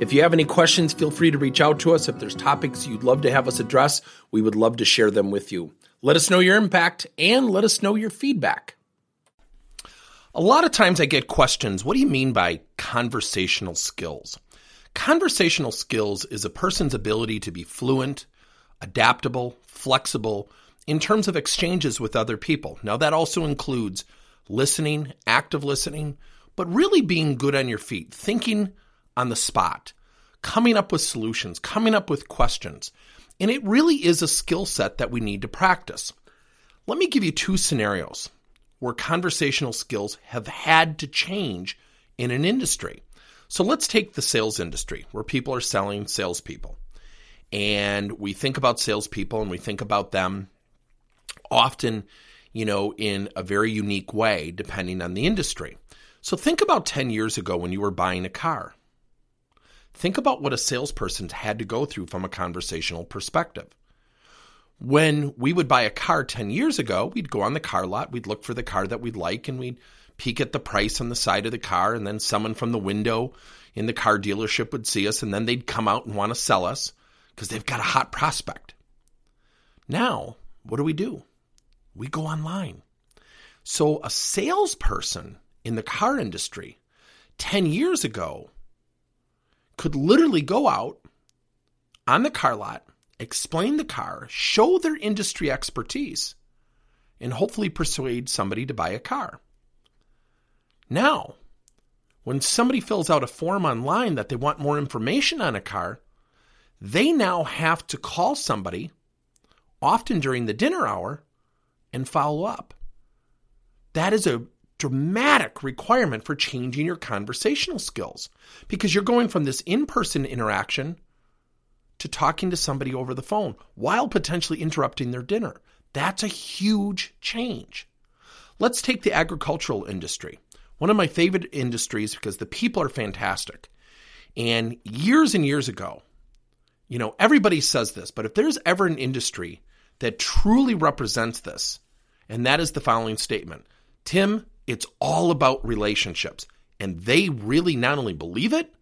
If you have any questions, feel free to reach out to us. If there's topics you'd love to have us address, we would love to share them with you. Let us know your impact and let us know your feedback. A lot of times I get questions what do you mean by conversational skills? Conversational skills is a person's ability to be fluent, adaptable, flexible in terms of exchanges with other people. Now, that also includes listening, active listening, but really being good on your feet, thinking on the spot, coming up with solutions, coming up with questions. And it really is a skill set that we need to practice. Let me give you two scenarios where conversational skills have had to change in an industry. So let's take the sales industry where people are selling salespeople. And we think about salespeople and we think about them often, you know, in a very unique way depending on the industry. So think about 10 years ago when you were buying a car. Think about what a salesperson had to go through from a conversational perspective. When we would buy a car 10 years ago, we'd go on the car lot, we'd look for the car that we'd like, and we'd peek at the price on the side of the car, and then someone from the window in the car dealership would see us, and then they'd come out and want to sell us because they've got a hot prospect. Now, what do we do? We go online. So, a salesperson in the car industry 10 years ago could literally go out on the car lot, explain the car, show their industry expertise, and hopefully persuade somebody to buy a car. Now, when somebody fills out a form online that they want more information on a car, they now have to call somebody, often during the dinner hour, and follow up. That is a dramatic requirement for changing your conversational skills because you're going from this in person interaction to talking to somebody over the phone while potentially interrupting their dinner. That's a huge change. Let's take the agricultural industry, one of my favorite industries because the people are fantastic. And years and years ago, you know, everybody says this, but if there's ever an industry that truly represents this, and that is the following statement Tim, it's all about relationships. And they really not only believe it,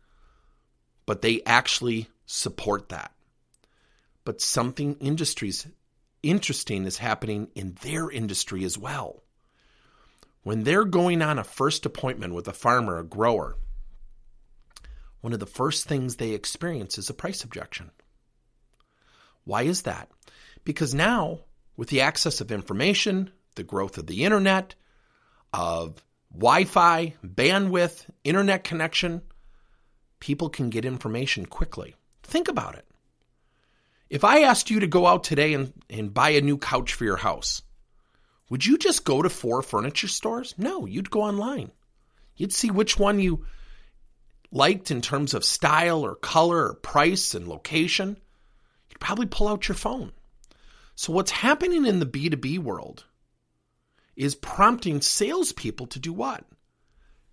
but they actually support that. But something industries interesting is happening in their industry as well. When they're going on a first appointment with a farmer, a grower, one of the first things they experience is a price objection. Why is that? Because now, with the access of information, the growth of the internet, of Wi Fi, bandwidth, internet connection, people can get information quickly. Think about it. If I asked you to go out today and, and buy a new couch for your house, would you just go to four furniture stores? No, you'd go online. You'd see which one you liked in terms of style or color or price and location. You'd probably pull out your phone. So, what's happening in the B2B world is prompting salespeople to do what?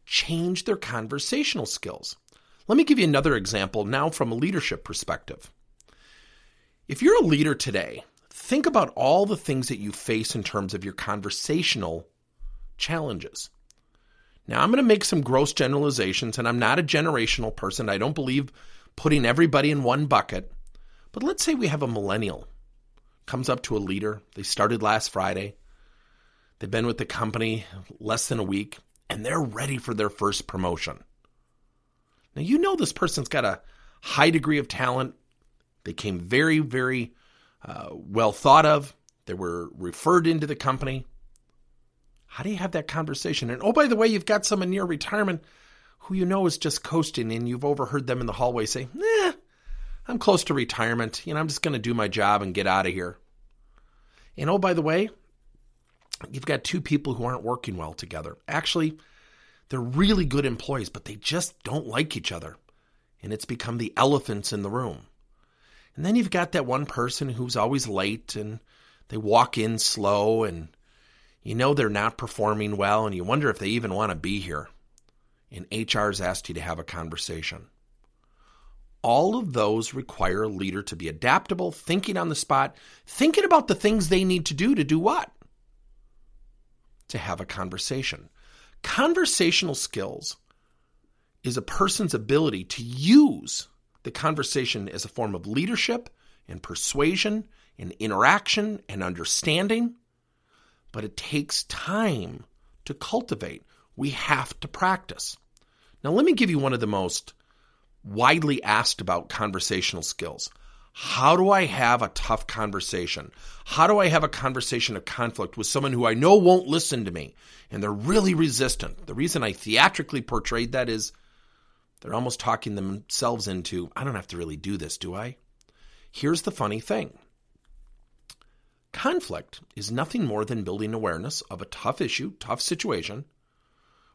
Change their conversational skills. Let me give you another example now from a leadership perspective. If you're a leader today, think about all the things that you face in terms of your conversational challenges. Now, I'm going to make some gross generalizations, and I'm not a generational person. I don't believe putting everybody in one bucket. But let's say we have a millennial comes up to a leader. They started last Friday. They've been with the company less than a week and they're ready for their first promotion. Now, you know this person's got a high degree of talent. They came very, very uh, well thought of. They were referred into the company. How do you have that conversation? And oh, by the way, you've got someone near retirement who you know is just coasting, and you've overheard them in the hallway say, Nah, I'm close to retirement. You know, I'm just going to do my job and get out of here. And oh, by the way, you've got two people who aren't working well together. Actually, they're really good employees, but they just don't like each other. And it's become the elephants in the room. And then you've got that one person who's always late and they walk in slow and you know they're not performing well and you wonder if they even want to be here. And HR's asked you to have a conversation. All of those require a leader to be adaptable, thinking on the spot, thinking about the things they need to do to do what? To have a conversation. Conversational skills is a person's ability to use the conversation as a form of leadership and persuasion and interaction and understanding, but it takes time to cultivate. We have to practice. Now, let me give you one of the most widely asked about conversational skills. How do I have a tough conversation? How do I have a conversation of conflict with someone who I know won't listen to me and they're really resistant? The reason I theatrically portrayed that is they're almost talking themselves into, I don't have to really do this, do I? Here's the funny thing conflict is nothing more than building awareness of a tough issue, tough situation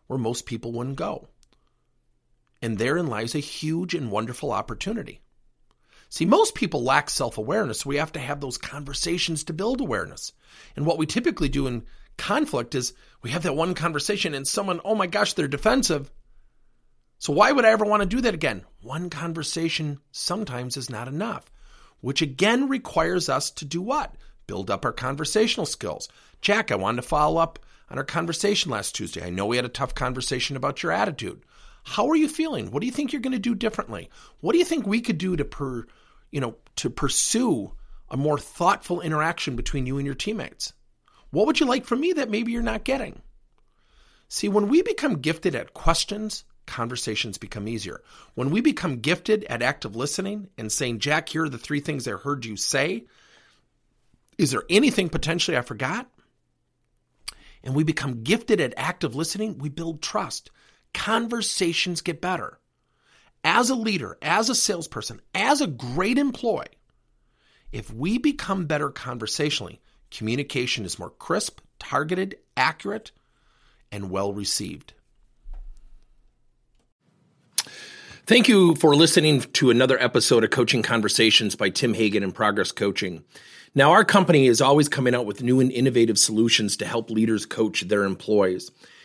where most people wouldn't go. And therein lies a huge and wonderful opportunity. See, most people lack self awareness. so We have to have those conversations to build awareness. And what we typically do in conflict is we have that one conversation and someone, oh my gosh, they're defensive. So why would I ever want to do that again? One conversation sometimes is not enough, which again requires us to do what? Build up our conversational skills. Jack, I wanted to follow up on our conversation last Tuesday. I know we had a tough conversation about your attitude. How are you feeling? What do you think you're going to do differently? What do you think we could do to per, you know, to pursue a more thoughtful interaction between you and your teammates? What would you like from me that maybe you're not getting? See, when we become gifted at questions, conversations become easier. When we become gifted at active listening and saying, Jack, here are the three things I heard you say. Is there anything potentially I forgot? And we become gifted at active listening, we build trust. Conversations get better. As a leader, as a salesperson, as a great employee, if we become better conversationally, communication is more crisp, targeted, accurate, and well received. Thank you for listening to another episode of Coaching Conversations by Tim Hagen and Progress Coaching. Now, our company is always coming out with new and innovative solutions to help leaders coach their employees.